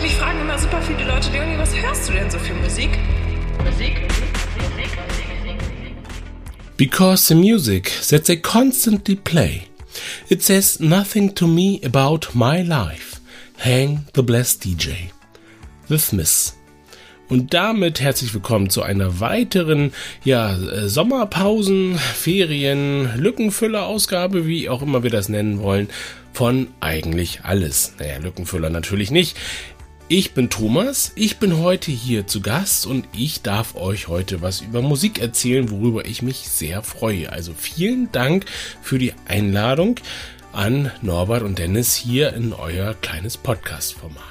Mich fragen immer super viele Leute, Leonie, was hörst du denn so für Musik? Musik, Musik, Musik, Because the music that they constantly play, it says nothing to me about my life. Hang the Blessed DJ. The Smiths. Und damit herzlich willkommen zu einer weiteren, ja, äh, Sommerpausen, Ferien, Lückenfüller Ausgabe, wie auch immer wir das nennen wollen, von eigentlich alles. Naja, Lückenfüller natürlich nicht. Ich bin Thomas, ich bin heute hier zu Gast und ich darf euch heute was über Musik erzählen, worüber ich mich sehr freue. Also vielen Dank für die Einladung an Norbert und Dennis hier in euer kleines Podcast-Format.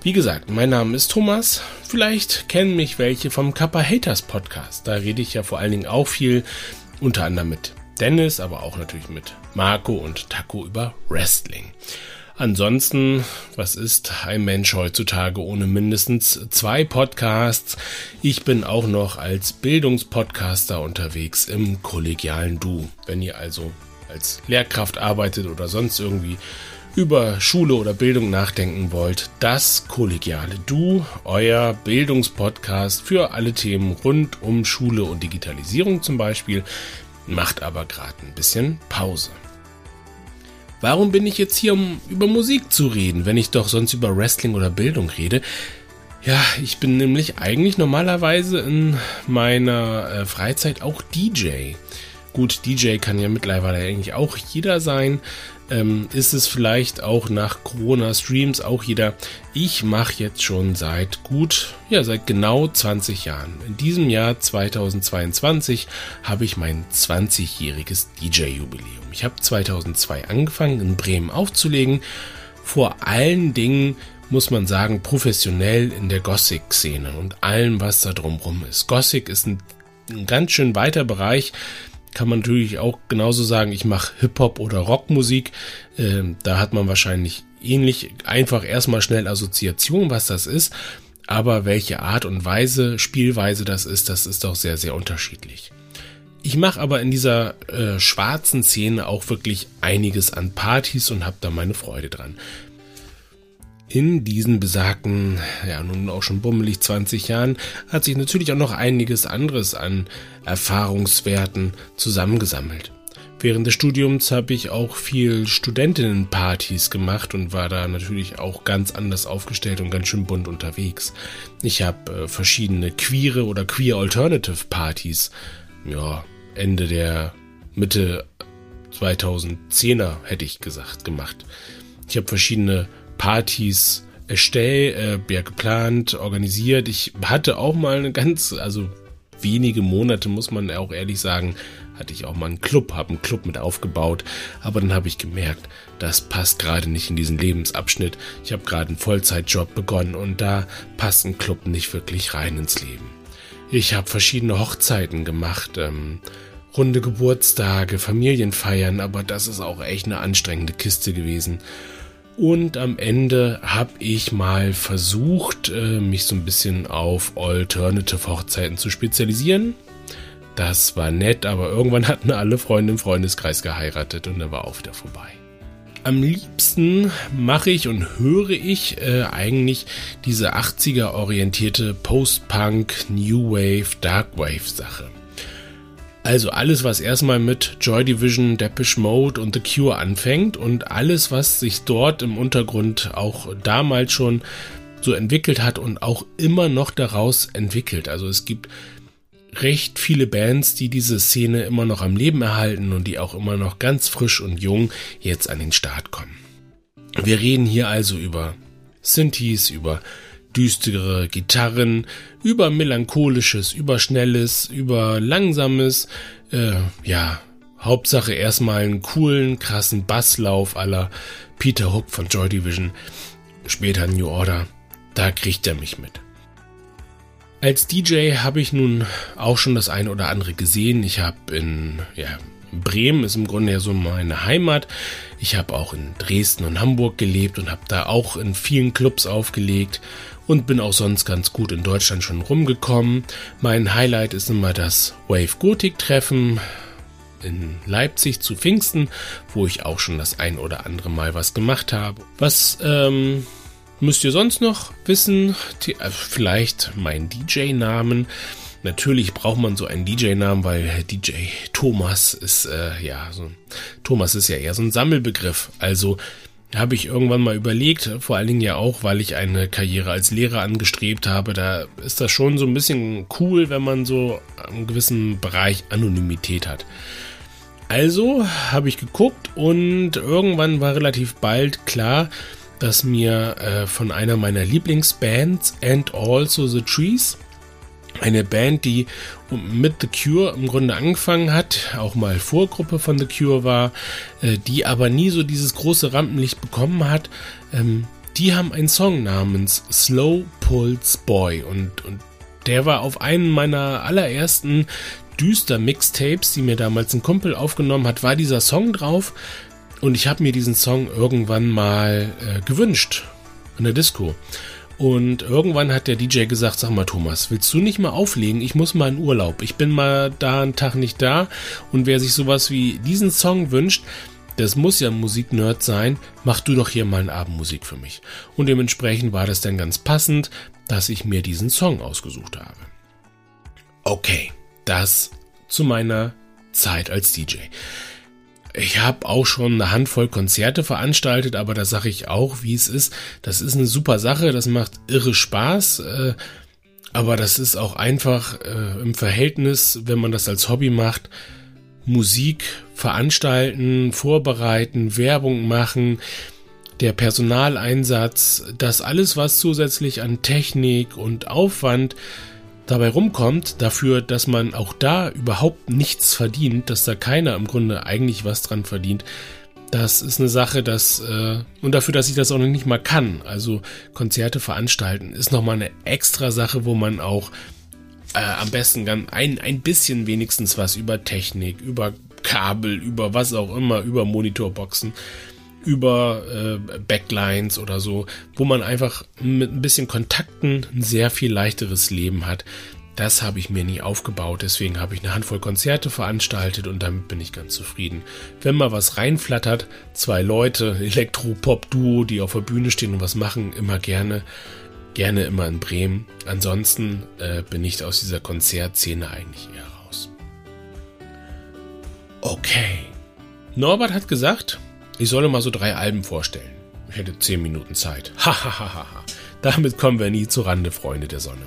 Wie gesagt, mein Name ist Thomas. Vielleicht kennen mich welche vom Kappa Haters Podcast. Da rede ich ja vor allen Dingen auch viel, unter anderem mit Dennis, aber auch natürlich mit Marco und Taco über Wrestling. Ansonsten, was ist ein Mensch heutzutage ohne mindestens zwei Podcasts? Ich bin auch noch als Bildungspodcaster unterwegs im kollegialen Du. Wenn ihr also als Lehrkraft arbeitet oder sonst irgendwie über Schule oder Bildung nachdenken wollt, das kollegiale Du, euer Bildungspodcast für alle Themen rund um Schule und Digitalisierung zum Beispiel, macht aber gerade ein bisschen Pause. Warum bin ich jetzt hier, um über Musik zu reden, wenn ich doch sonst über Wrestling oder Bildung rede? Ja, ich bin nämlich eigentlich normalerweise in meiner äh, Freizeit auch DJ. Gut, DJ kann ja mittlerweile eigentlich auch jeder sein. Ähm, ist es vielleicht auch nach Corona-Streams auch jeder. Ich mache jetzt schon seit gut, ja, seit genau 20 Jahren. In diesem Jahr 2022 habe ich mein 20-jähriges DJ-Jubiläum. Ich habe 2002 angefangen, in Bremen aufzulegen. Vor allen Dingen muss man sagen, professionell in der Gothic-Szene und allem, was da drumherum ist. Gothic ist ein, ein ganz schön weiter Bereich kann man natürlich auch genauso sagen, ich mache Hip-Hop oder Rockmusik. Ähm, da hat man wahrscheinlich ähnlich einfach erstmal schnell Assoziation, was das ist. Aber welche Art und Weise, Spielweise das ist, das ist doch sehr, sehr unterschiedlich. Ich mache aber in dieser äh, schwarzen Szene auch wirklich einiges an Partys und habe da meine Freude dran in diesen besagten, ja nun auch schon bummelig 20 Jahren, hat sich natürlich auch noch einiges anderes an Erfahrungswerten zusammengesammelt. Während des Studiums habe ich auch viel Studentinnenpartys gemacht und war da natürlich auch ganz anders aufgestellt und ganz schön bunt unterwegs. Ich habe äh, verschiedene queere oder queer Alternative Partys, ja, Ende der Mitte 2010er hätte ich gesagt, gemacht. Ich habe verschiedene Partys erstellt, äh, ja, geplant, organisiert. Ich hatte auch mal eine ganz, also wenige Monate, muss man auch ehrlich sagen, hatte ich auch mal einen Club, habe einen Club mit aufgebaut, aber dann habe ich gemerkt, das passt gerade nicht in diesen Lebensabschnitt. Ich habe gerade einen Vollzeitjob begonnen und da passt ein Club nicht wirklich rein ins Leben. Ich habe verschiedene Hochzeiten gemacht, ähm, runde Geburtstage, Familienfeiern, aber das ist auch echt eine anstrengende Kiste gewesen. Und am Ende habe ich mal versucht, äh, mich so ein bisschen auf Alternative Hochzeiten zu spezialisieren. Das war nett, aber irgendwann hatten alle Freunde im Freundeskreis geheiratet und dann war auch wieder vorbei. Am liebsten mache ich und höre ich äh, eigentlich diese 80er orientierte Post-Punk, New Wave, Dark Wave Sache. Also alles, was erstmal mit Joy Division, Depeche Mode und The Cure anfängt und alles, was sich dort im Untergrund auch damals schon so entwickelt hat und auch immer noch daraus entwickelt. Also es gibt recht viele Bands, die diese Szene immer noch am Leben erhalten und die auch immer noch ganz frisch und jung jetzt an den Start kommen. Wir reden hier also über Synthes, über düstere Gitarren, über melancholisches, über schnelles, über langsames, äh, ja, Hauptsache erstmal einen coolen, krassen Basslauf aller Peter Hook von Joy Division, später New Order, da kriegt er mich mit. Als DJ habe ich nun auch schon das eine oder andere gesehen. Ich habe in ja, Bremen ist im Grunde ja so meine Heimat. Ich habe auch in Dresden und Hamburg gelebt und habe da auch in vielen Clubs aufgelegt und bin auch sonst ganz gut in Deutschland schon rumgekommen. Mein Highlight ist immer das Wave Gothic Treffen in Leipzig zu Pfingsten, wo ich auch schon das ein oder andere Mal was gemacht habe. Was ähm, Müsst ihr sonst noch wissen, äh, vielleicht meinen DJ-Namen. Natürlich braucht man so einen DJ-Namen, weil DJ Thomas ist äh, ja so Thomas ist ja eher so ein Sammelbegriff. Also habe ich irgendwann mal überlegt, vor allen Dingen ja auch, weil ich eine Karriere als Lehrer angestrebt habe, da ist das schon so ein bisschen cool, wenn man so einen gewissen Bereich Anonymität hat. Also habe ich geguckt und irgendwann war relativ bald klar, dass mir äh, von einer meiner Lieblingsbands And Also the Trees eine Band, die mit The Cure im Grunde angefangen hat, auch mal Vorgruppe von The Cure war, äh, die aber nie so dieses große Rampenlicht bekommen hat. Ähm, die haben einen Song namens Slow Pulse Boy und, und der war auf einem meiner allerersten düster Mixtapes, die mir damals ein Kumpel aufgenommen hat, war dieser Song drauf und ich habe mir diesen Song irgendwann mal äh, gewünscht in der Disco. Und irgendwann hat der DJ gesagt, sag mal Thomas, willst du nicht mal auflegen? Ich muss mal in Urlaub. Ich bin mal da einen Tag nicht da. Und wer sich sowas wie diesen Song wünscht, das muss ja Musiknerd sein, mach du doch hier mal eine Abendmusik für mich. Und dementsprechend war das dann ganz passend, dass ich mir diesen Song ausgesucht habe. Okay, das zu meiner Zeit als DJ. Ich habe auch schon eine Handvoll Konzerte veranstaltet, aber da sage ich auch, wie es ist. Das ist eine super Sache, das macht irre Spaß. Äh, aber das ist auch einfach äh, im Verhältnis, wenn man das als Hobby macht, Musik veranstalten, vorbereiten, Werbung machen, der Personaleinsatz, das alles, was zusätzlich an Technik und Aufwand dabei rumkommt, dafür, dass man auch da überhaupt nichts verdient, dass da keiner im Grunde eigentlich was dran verdient, das ist eine Sache, dass äh, und dafür, dass ich das auch noch nicht mal kann, also Konzerte veranstalten, ist nochmal eine extra Sache, wo man auch äh, am besten dann ein, ein bisschen wenigstens was über Technik, über Kabel, über was auch immer, über Monitorboxen über äh, Backlines oder so, wo man einfach mit ein bisschen Kontakten ein sehr viel leichteres Leben hat. Das habe ich mir nie aufgebaut, deswegen habe ich eine Handvoll Konzerte veranstaltet und damit bin ich ganz zufrieden. Wenn mal was reinflattert, zwei Leute, Elektro-Pop-Duo, die auf der Bühne stehen und was machen, immer gerne. Gerne immer in Bremen. Ansonsten äh, bin ich aus dieser Konzertszene eigentlich eher raus. Okay. Norbert hat gesagt, ich solle mal so drei Alben vorstellen. Ich hätte zehn Minuten Zeit. Hahaha. Damit kommen wir nie zu Rande, Freunde der Sonne.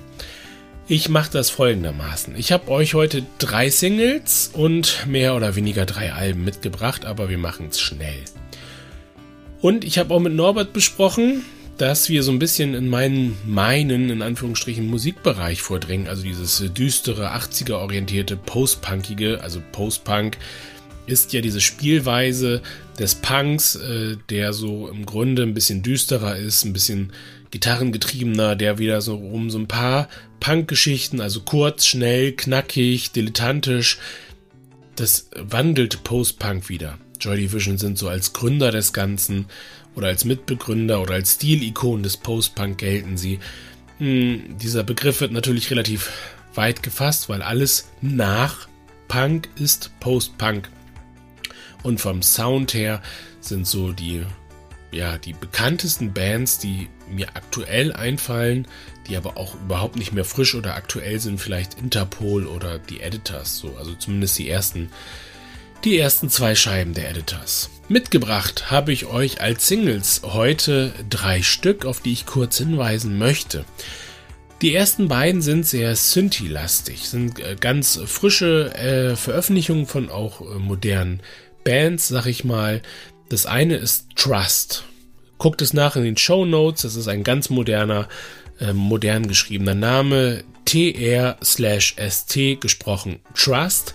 Ich mache das folgendermaßen. Ich habe euch heute drei Singles und mehr oder weniger drei Alben mitgebracht, aber wir machen es schnell. Und ich habe auch mit Norbert besprochen, dass wir so ein bisschen in meinen, meinen, in Anführungsstrichen, Musikbereich vordringen. Also dieses düstere, 80er-orientierte, Post-Punkige, also Post-Punk, ist ja diese Spielweise des Punks, äh, der so im Grunde ein bisschen düsterer ist, ein bisschen gitarrengetriebener, der wieder so um so ein paar Punk-Geschichten, also kurz, schnell, knackig, dilettantisch, das wandelt Post-Punk wieder. Joy Division sind so als Gründer des Ganzen oder als Mitbegründer oder als Stilikon des Post-Punk gelten sie. Hm, dieser Begriff wird natürlich relativ weit gefasst, weil alles nach Punk ist Post-Punk. Und vom Sound her sind so die, ja, die bekanntesten Bands, die mir aktuell einfallen, die aber auch überhaupt nicht mehr frisch oder aktuell sind, vielleicht Interpol oder die Editors, so, also zumindest die ersten, die ersten zwei Scheiben der Editors. Mitgebracht habe ich euch als Singles heute drei Stück, auf die ich kurz hinweisen möchte. Die ersten beiden sind sehr Synthi-lastig, sind äh, ganz frische äh, Veröffentlichungen von auch äh, modernen Bands, sag ich mal. Das eine ist Trust. Guckt es nach in den Show Notes. Das ist ein ganz moderner, äh, modern geschriebener Name. TR slash ST gesprochen. Trust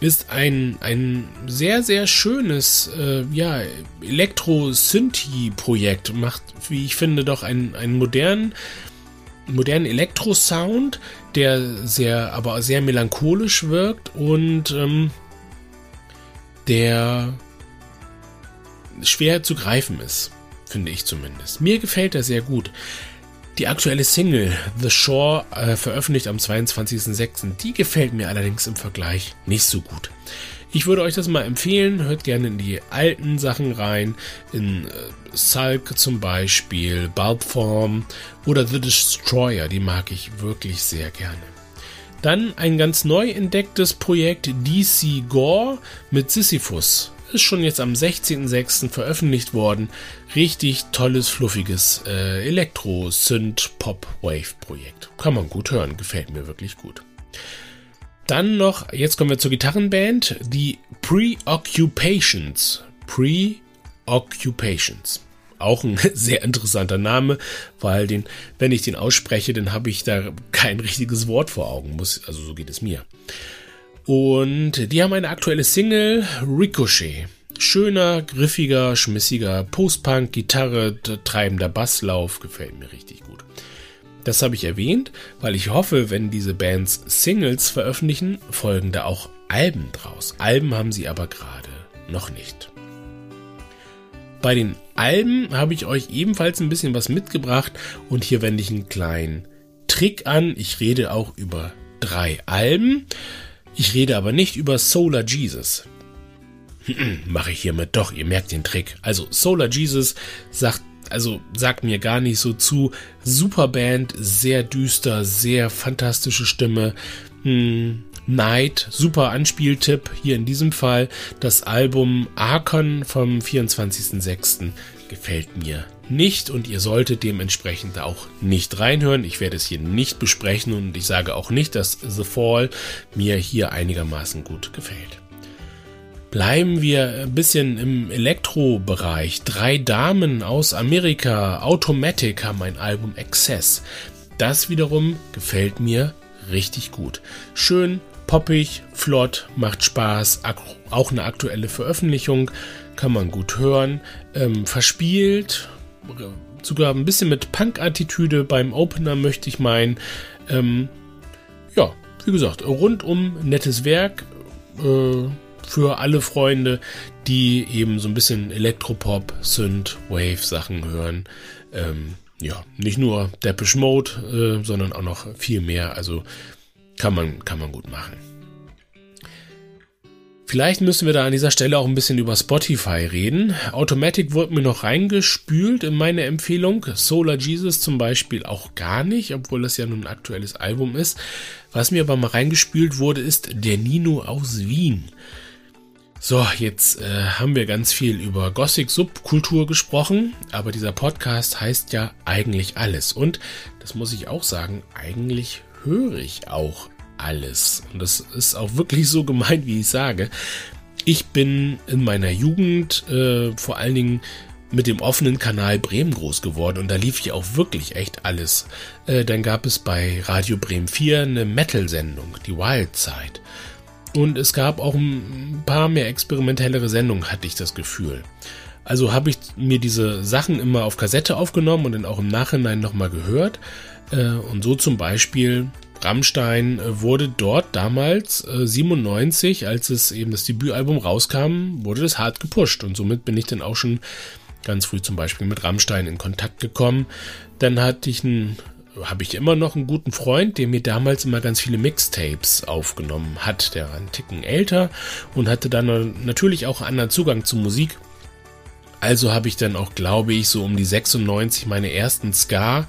ist ein, ein sehr, sehr schönes, äh, ja, Elektro-Synthi-Projekt. Macht, wie ich finde, doch einen, einen modernen, modernen Elektro-Sound, der sehr, aber sehr melancholisch wirkt und ähm, der schwer zu greifen ist, finde ich zumindest. Mir gefällt er sehr gut. Die aktuelle Single The Shore, äh, veröffentlicht am 22.06., die gefällt mir allerdings im Vergleich nicht so gut. Ich würde euch das mal empfehlen. Hört gerne in die alten Sachen rein. In äh, Sulk zum Beispiel, Bulbform oder The Destroyer. Die mag ich wirklich sehr gerne. Dann ein ganz neu entdecktes Projekt DC Gore mit Sisyphus. Ist schon jetzt am 16.06. veröffentlicht worden. Richtig tolles, fluffiges äh, Elektro-Synth-Pop-Wave-Projekt. Kann man gut hören, gefällt mir wirklich gut. Dann noch, jetzt kommen wir zur Gitarrenband, die Preoccupations. Preoccupations auch ein sehr interessanter Name, weil den, wenn ich den ausspreche, dann habe ich da kein richtiges Wort vor Augen. Muss, also so geht es mir. Und die haben eine aktuelle Single, Ricochet. Schöner, griffiger, schmissiger Postpunk, Gitarre, treibender Basslauf, gefällt mir richtig gut. Das habe ich erwähnt, weil ich hoffe, wenn diese Bands Singles veröffentlichen, folgen da auch Alben draus. Alben haben sie aber gerade noch nicht. Bei den Alben habe ich euch ebenfalls ein bisschen was mitgebracht und hier wende ich einen kleinen Trick an. Ich rede auch über drei Alben. Ich rede aber nicht über Solar Jesus. Mache ich hiermit doch, ihr merkt den Trick. Also Solar Jesus sagt also sagt mir gar nicht so zu. Super Band, sehr düster, sehr fantastische Stimme. Hm, Night, super Anspieltipp hier in diesem Fall. Das Album Archon vom 24.06. gefällt mir nicht und ihr solltet dementsprechend auch nicht reinhören. Ich werde es hier nicht besprechen und ich sage auch nicht, dass The Fall mir hier einigermaßen gut gefällt. Bleiben wir ein bisschen im Elektro-Bereich. Drei Damen aus Amerika, Automatic, haben ein Album Excess. Das wiederum gefällt mir richtig gut. Schön, poppig, flott, macht Spaß, auch eine aktuelle Veröffentlichung, kann man gut hören, ähm, verspielt, sogar ein bisschen mit Punk-Attitüde beim Opener möchte ich meinen. Ähm, ja, wie gesagt, rundum nettes Werk äh, für alle Freunde, die eben so ein bisschen Elektropop, Synth, Wave Sachen hören. Ähm, ja, nicht nur Depeche Mode, äh, sondern auch noch viel mehr. Also kann man, kann man gut machen. Vielleicht müssen wir da an dieser Stelle auch ein bisschen über Spotify reden. Automatic wurde mir noch reingespült in meine Empfehlung. Solar Jesus zum Beispiel auch gar nicht, obwohl das ja nun ein aktuelles Album ist. Was mir aber mal reingespült wurde, ist der Nino aus Wien. So, jetzt äh, haben wir ganz viel über Gothic-Subkultur gesprochen, aber dieser Podcast heißt ja eigentlich alles. Und, das muss ich auch sagen, eigentlich höre ich auch alles. Und das ist auch wirklich so gemeint, wie ich sage. Ich bin in meiner Jugend äh, vor allen Dingen mit dem offenen Kanal Bremen groß geworden und da lief ja auch wirklich echt alles. Äh, dann gab es bei Radio Bremen 4 eine Metal-Sendung, die Wildzeit. Und es gab auch ein paar mehr experimentellere Sendungen, hatte ich das Gefühl. Also habe ich mir diese Sachen immer auf Kassette aufgenommen und dann auch im Nachhinein nochmal gehört. Äh, und so zum Beispiel Rammstein äh, wurde dort damals äh, 97, als es eben das Debütalbum rauskam, wurde das hart gepusht und somit bin ich dann auch schon ganz früh zum Beispiel mit Rammstein in Kontakt gekommen. Dann hatte ich einen habe ich immer noch einen guten Freund, der mir damals immer ganz viele Mixtapes aufgenommen hat. Der war einen Ticken älter und hatte dann natürlich auch einen anderen Zugang zu Musik. Also habe ich dann auch, glaube ich, so um die 96 meine ersten Ska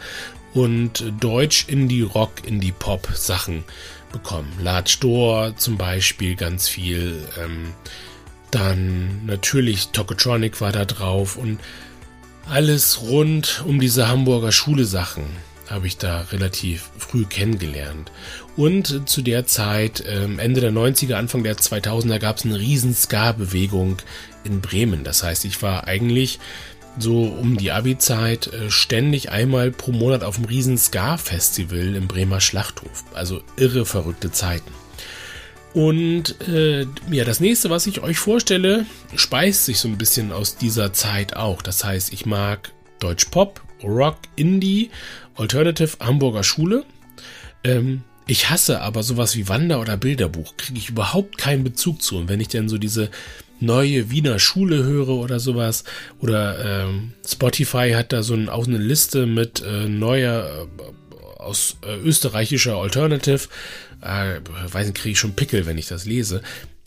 und Deutsch Indie Rock, Indie Pop Sachen bekommen. Large Door zum Beispiel ganz viel. Ähm, dann natürlich Tokotronic war da drauf und alles rund um diese Hamburger Schule Sachen habe ich da relativ früh kennengelernt. Und zu der Zeit, ähm, Ende der 90er, Anfang der 2000er, gab es eine riesen Ska-Bewegung in Bremen. Das heißt, ich war eigentlich so um die Abi-Zeit äh, ständig einmal pro Monat auf dem riesen Ska-Festival im Bremer Schlachthof. Also irre verrückte Zeiten. Und äh, ja, das nächste, was ich euch vorstelle, speist sich so ein bisschen aus dieser Zeit auch. Das heißt, ich mag Deutsch Pop, Rock, Indie, Alternative, Hamburger Schule. Ähm, ich hasse aber sowas wie Wander- oder Bilderbuch. Kriege ich überhaupt keinen Bezug zu. Und wenn ich dann so diese neue Wiener Schule höre oder sowas. Oder ähm, Spotify hat da so ein, auch eine Liste mit äh, neuer äh, aus äh, österreichischer Alternative. Äh, weiß nicht, kriege ich schon Pickel, wenn ich das lese.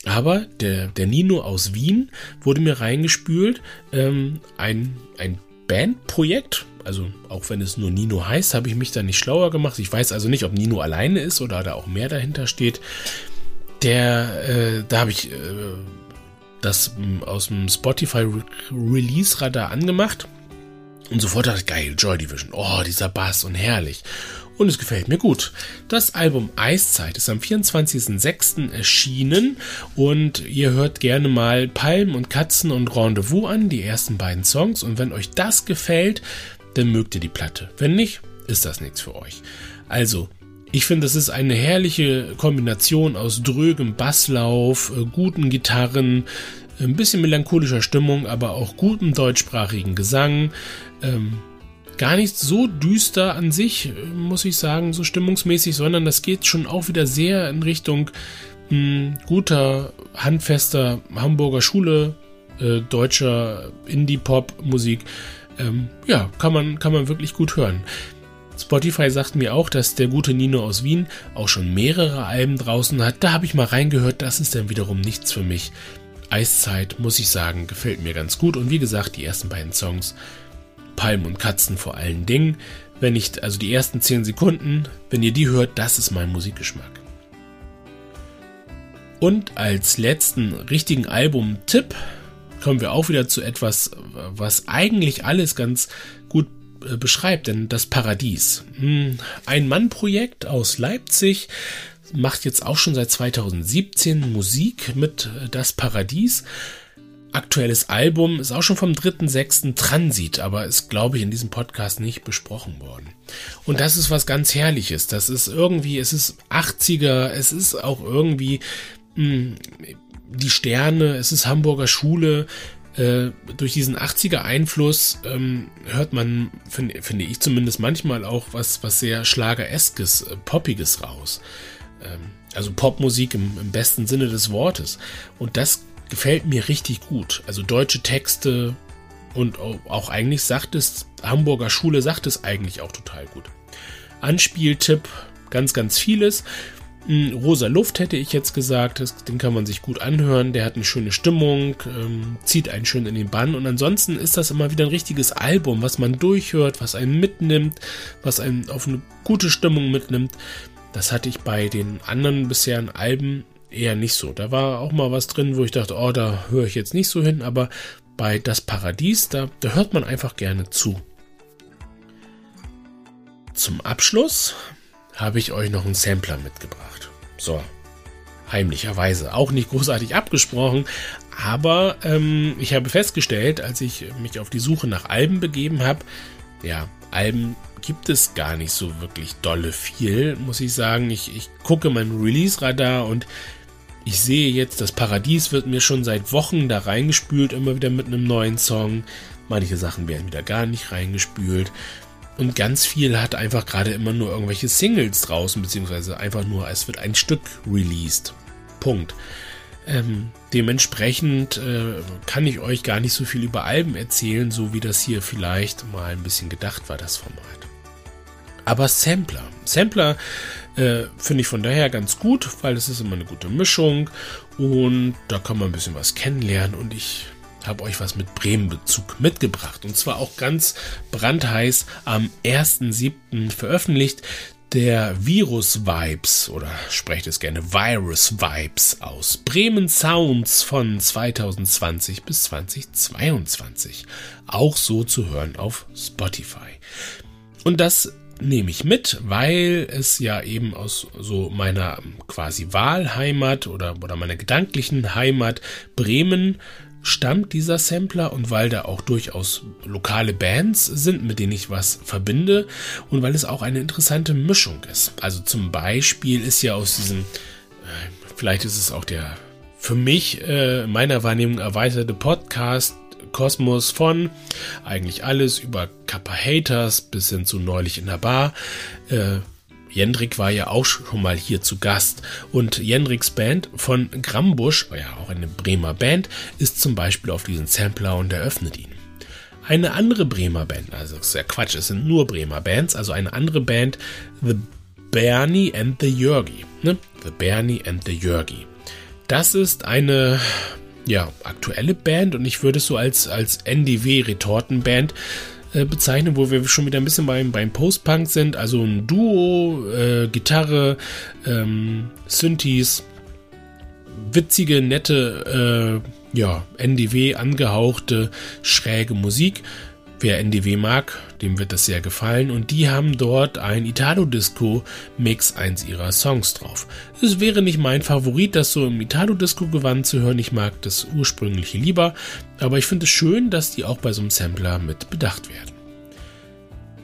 aber der, der Nino aus Wien wurde mir reingespült. Ähm, ein, ein Bandprojekt, also auch wenn es nur Nino heißt, habe ich mich da nicht schlauer gemacht. Ich weiß also nicht, ob Nino alleine ist oder da auch mehr dahinter steht. Der, äh, da habe ich äh, das aus dem Spotify Release Radar angemacht und sofort dachte ich, geil, Joy Division, oh, dieser Bass und herrlich. Und es gefällt mir gut. Das Album Eiszeit ist am 24.06. erschienen und ihr hört gerne mal Palmen und Katzen und Rendezvous an, die ersten beiden Songs. Und wenn euch das gefällt, dann mögt ihr die Platte. Wenn nicht, ist das nichts für euch. Also, ich finde, es ist eine herrliche Kombination aus drögem Basslauf, äh, guten Gitarren, ein bisschen melancholischer Stimmung, aber auch guten deutschsprachigen Gesang. Ähm, gar nicht so düster an sich, muss ich sagen, so stimmungsmäßig, sondern das geht schon auch wieder sehr in Richtung mh, hm, guter, handfester Hamburger Schule, äh, deutscher Indie-Pop-Musik. Ähm, ja, kann man, kann man wirklich gut hören. Spotify sagt mir auch, dass der gute Nino aus Wien auch schon mehrere Alben draußen hat. Da habe ich mal reingehört, das ist dann wiederum nichts für mich. Eiszeit, muss ich sagen, gefällt mir ganz gut. Und wie gesagt, die ersten beiden Songs, Palmen und Katzen vor allen Dingen, wenn ich, also die ersten 10 Sekunden, wenn ihr die hört, das ist mein Musikgeschmack. Und als letzten richtigen Album-Tipp kommen wir auch wieder zu etwas, was eigentlich alles ganz gut äh, beschreibt, denn das Paradies. Hm, ein Mann-Projekt aus Leipzig macht jetzt auch schon seit 2017 Musik mit äh, Das Paradies. Aktuelles Album ist auch schon vom 3.6. Transit, aber ist, glaube ich, in diesem Podcast nicht besprochen worden. Und das ist was ganz Herrliches. Das ist irgendwie, es ist 80er, es ist auch irgendwie hm, die Sterne, es ist Hamburger Schule, äh, durch diesen 80er Einfluss ähm, hört man, find, finde ich zumindest manchmal auch was, was sehr Schlagereskes, äh, Poppiges raus. Ähm, also Popmusik im, im besten Sinne des Wortes. Und das gefällt mir richtig gut. Also deutsche Texte und auch eigentlich sagt es, Hamburger Schule sagt es eigentlich auch total gut. Anspieltipp, ganz, ganz vieles. Rosa Luft hätte ich jetzt gesagt, den kann man sich gut anhören, der hat eine schöne Stimmung, ähm, zieht einen schön in den Bann und ansonsten ist das immer wieder ein richtiges Album, was man durchhört, was einen mitnimmt, was einen auf eine gute Stimmung mitnimmt. Das hatte ich bei den anderen bisherigen Alben eher nicht so. Da war auch mal was drin, wo ich dachte, oh, da höre ich jetzt nicht so hin, aber bei Das Paradies, da, da hört man einfach gerne zu. Zum Abschluss habe ich euch noch einen Sampler mitgebracht. So, heimlicherweise. Auch nicht großartig abgesprochen, aber ähm, ich habe festgestellt, als ich mich auf die Suche nach Alben begeben habe, ja, Alben gibt es gar nicht so wirklich dolle viel, muss ich sagen. Ich, ich gucke mein Release-Radar und ich sehe jetzt, das Paradies wird mir schon seit Wochen da reingespült, immer wieder mit einem neuen Song. Manche Sachen werden wieder gar nicht reingespült. Und ganz viel hat einfach gerade immer nur irgendwelche Singles draußen, beziehungsweise einfach nur, es wird ein Stück released. Punkt. Ähm, dementsprechend äh, kann ich euch gar nicht so viel über Alben erzählen, so wie das hier vielleicht mal ein bisschen gedacht war, das Format. Aber Sampler. Sampler äh, finde ich von daher ganz gut, weil es ist immer eine gute Mischung und da kann man ein bisschen was kennenlernen und ich habe euch was mit Bremen-Bezug mitgebracht. Und zwar auch ganz brandheiß am 1.7. veröffentlicht der Virus Vibes oder sprecht es gerne Virus Vibes aus Bremen Sounds von 2020 bis 2022. Auch so zu hören auf Spotify. Und das nehme ich mit, weil es ja eben aus so meiner quasi Wahlheimat oder, oder meiner gedanklichen Heimat Bremen stammt dieser Sampler und weil da auch durchaus lokale Bands sind, mit denen ich was verbinde und weil es auch eine interessante Mischung ist. Also zum Beispiel ist ja aus diesem, äh, vielleicht ist es auch der für mich äh, meiner Wahrnehmung erweiterte Podcast Kosmos von eigentlich alles über Kappa Haters bis hin zu neulich in der Bar. Äh, Jendrik war ja auch schon mal hier zu Gast und Jendriks Band von Grambusch, ja auch eine Bremer Band, ist zum Beispiel auf diesen Sampler und eröffnet ihn. Eine andere Bremer Band, also das ist ja Quatsch, es sind nur Bremer Bands, also eine andere Band, The Bernie and the Jörgi. Ne? The Bernie and the Jörgi. Das ist eine ja, aktuelle Band und ich würde es so als, als NDW-Retortenband äh, bezeichnen, wo wir schon wieder ein bisschen beim, beim Post-Punk sind. Also ein Duo, äh, Gitarre, ähm, Synthes, witzige, nette, äh, ja, NDW angehauchte, schräge Musik. Wer NDW mag, dem wird das sehr gefallen und die haben dort ein Italo-Disco-Mix eins ihrer Songs drauf. Es wäre nicht mein Favorit, das so im Italo-Disco-Gewand zu hören. Ich mag das ursprüngliche lieber, aber ich finde es schön, dass die auch bei so einem Sampler mit bedacht werden.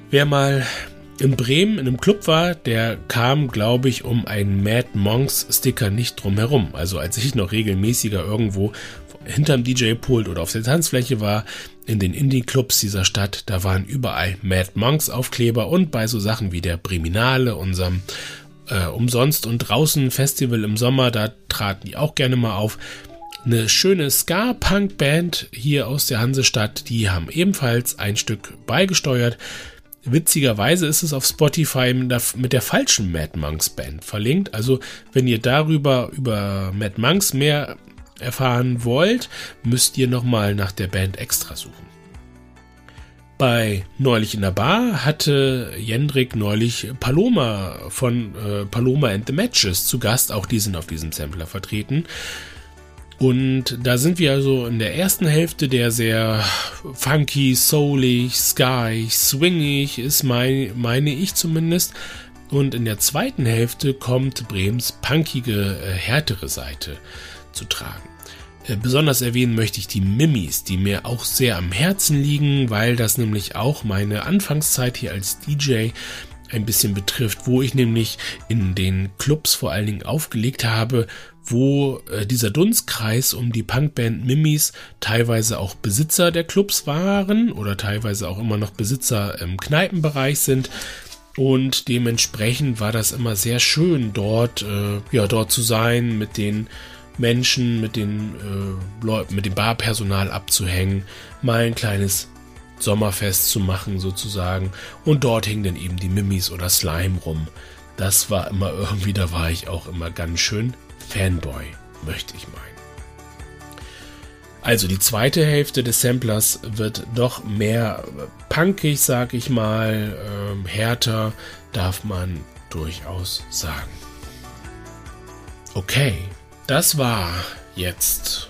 Wer mal in Bremen in einem Club war, der kam, glaube ich, um einen Mad Monks Sticker nicht drum herum. Also als ich noch regelmäßiger irgendwo hinterm DJ-Pult oder auf der Tanzfläche war, in den Indie-Clubs dieser Stadt, da waren überall Mad Monks Aufkleber und bei so Sachen wie der Priminale, unserem äh, Umsonst und draußen Festival im Sommer, da traten die auch gerne mal auf. Eine schöne Ska-Punk-Band hier aus der Hansestadt, die haben ebenfalls ein Stück beigesteuert. Witzigerweise ist es auf Spotify mit der, mit der, falschen Mad Monks Band verlinkt. Also wenn ihr darüber über Mad Monks mehr erfahren wollt, müsst ihr nochmal nach der Band extra suchen. Bei Neulich in der Bar hatte Jendrik neulich Paloma von äh, Paloma and the Matches zu Gast. Auch die sind auf diesem Sampler vertreten. Und da sind wir also in der ersten Hälfte, der sehr funky, soulig, sky, swingig ist, mein, meine ich zumindest. Und in der zweiten Hälfte kommt Brems punkige, äh, härtere Seite zu tragen. Äh, besonders erwähnen möchte ich die Mimis, die mir auch sehr am Herzen liegen, weil das nämlich auch meine Anfangszeit hier als DJ ein bisschen betrifft, wo ich nämlich in den Clubs vor allen Dingen aufgelegt habe, wo äh, dieser Dunstkreis um die Punkband Mimis teilweise auch Besitzer der Clubs waren oder teilweise auch immer noch Besitzer im Kneipenbereich sind. Und dementsprechend war das immer sehr schön, dort, äh, ja, dort zu sein, mit den Menschen, mit den äh, mit dem Barpersonal abzuhängen, mal ein kleines Sommerfest zu machen sozusagen. Und dort hingen dann eben die Mimis oder Slime rum. Das war immer irgendwie, da war ich auch immer ganz schön Fanboy, möchte ich meinen. Also die zweite Hälfte des Samplers wird doch mehr punkig, sag ich mal, ähm, härter, darf man durchaus sagen. Okay, das war jetzt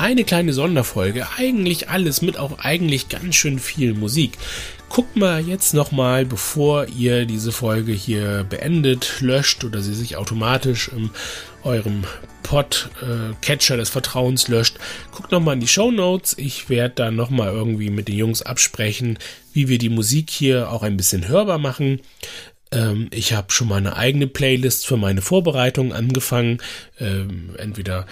eine kleine Sonderfolge. Eigentlich alles mit auch eigentlich ganz schön viel Musik. Guckt mal jetzt nochmal, bevor ihr diese Folge hier beendet, löscht oder sie sich automatisch in eurem Podcatcher des Vertrauens löscht. Guckt nochmal in die Show Notes. Ich werde dann nochmal irgendwie mit den Jungs absprechen, wie wir die Musik hier auch ein bisschen hörbar machen. Ähm, ich habe schon mal eine eigene Playlist für meine Vorbereitung angefangen. Ähm, entweder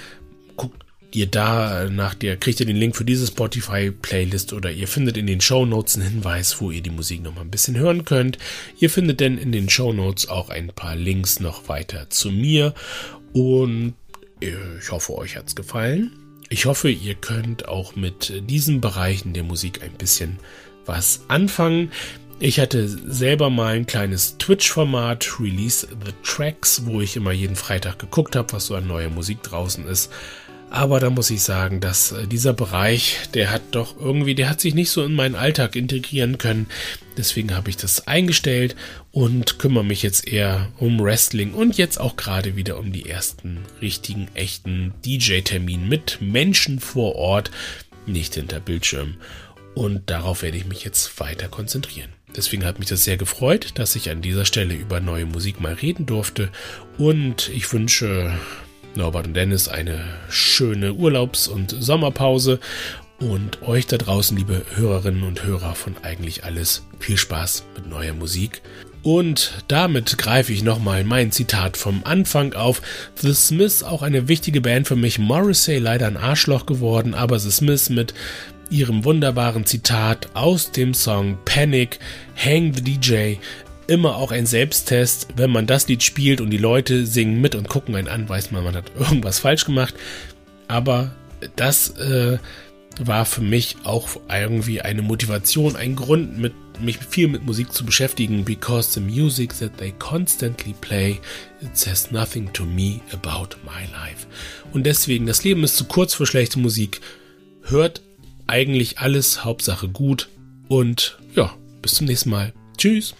guckt ihr da nach der, kriegt ihr den Link für diese Spotify-Playlist oder ihr findet in den Show Notes einen Hinweis, wo ihr die Musik noch mal ein bisschen hören könnt. Ihr findet denn in den Show Notes auch ein paar Links noch weiter zu mir und äh, ich hoffe, euch hat's gefallen. Ich hoffe, ihr könnt auch mit diesen Bereichen der Musik ein bisschen was anfangen. Ich hatte selber mal ein kleines Twitch-Format, Release the Tracks, wo ich immer jeden Freitag geguckt habe, was so an neuer Musik draußen ist. Aber da muss ich sagen, dass äh, dieser Bereich, der hat doch irgendwie, der hat sich nicht so in meinen Alltag integrieren können. Deswegen habe ich das eingestellt und kümmere mich jetzt eher um Wrestling und jetzt auch gerade wieder um die ersten richtigen, echten DJ-Termine mit Menschen vor Ort, nicht hinter Bildschirm. Und darauf werde ich mich jetzt weiter konzentrieren. Deswegen hat mich das sehr gefreut, dass ich an dieser Stelle über neue Musik mal reden durfte. Und ich wünsche Norbert und Dennis eine schöne Urlaubs- und Sommerpause. Und euch da draußen, liebe Hörerinnen und Hörer von eigentlich alles, viel Spaß mit neuer Musik. Und damit greife ich nochmal mein Zitat vom Anfang auf. The Smiths, auch eine wichtige Band für mich. Morrissey leider ein Arschloch geworden, aber The Smiths mit ihrem wunderbaren Zitat aus dem Song Panic, Hang the DJ, immer auch ein Selbsttest. Wenn man das Lied spielt und die Leute singen mit und gucken einen an, weiß man, man hat irgendwas falsch gemacht. Aber das äh, war für mich auch irgendwie eine Motivation, ein Grund, mit mich viel mit Musik zu beschäftigen, because the music that they constantly play, it says nothing to me about my life. Und deswegen, das Leben ist zu kurz für schlechte Musik. Hört eigentlich alles, Hauptsache gut. Und ja, bis zum nächsten Mal. Tschüss.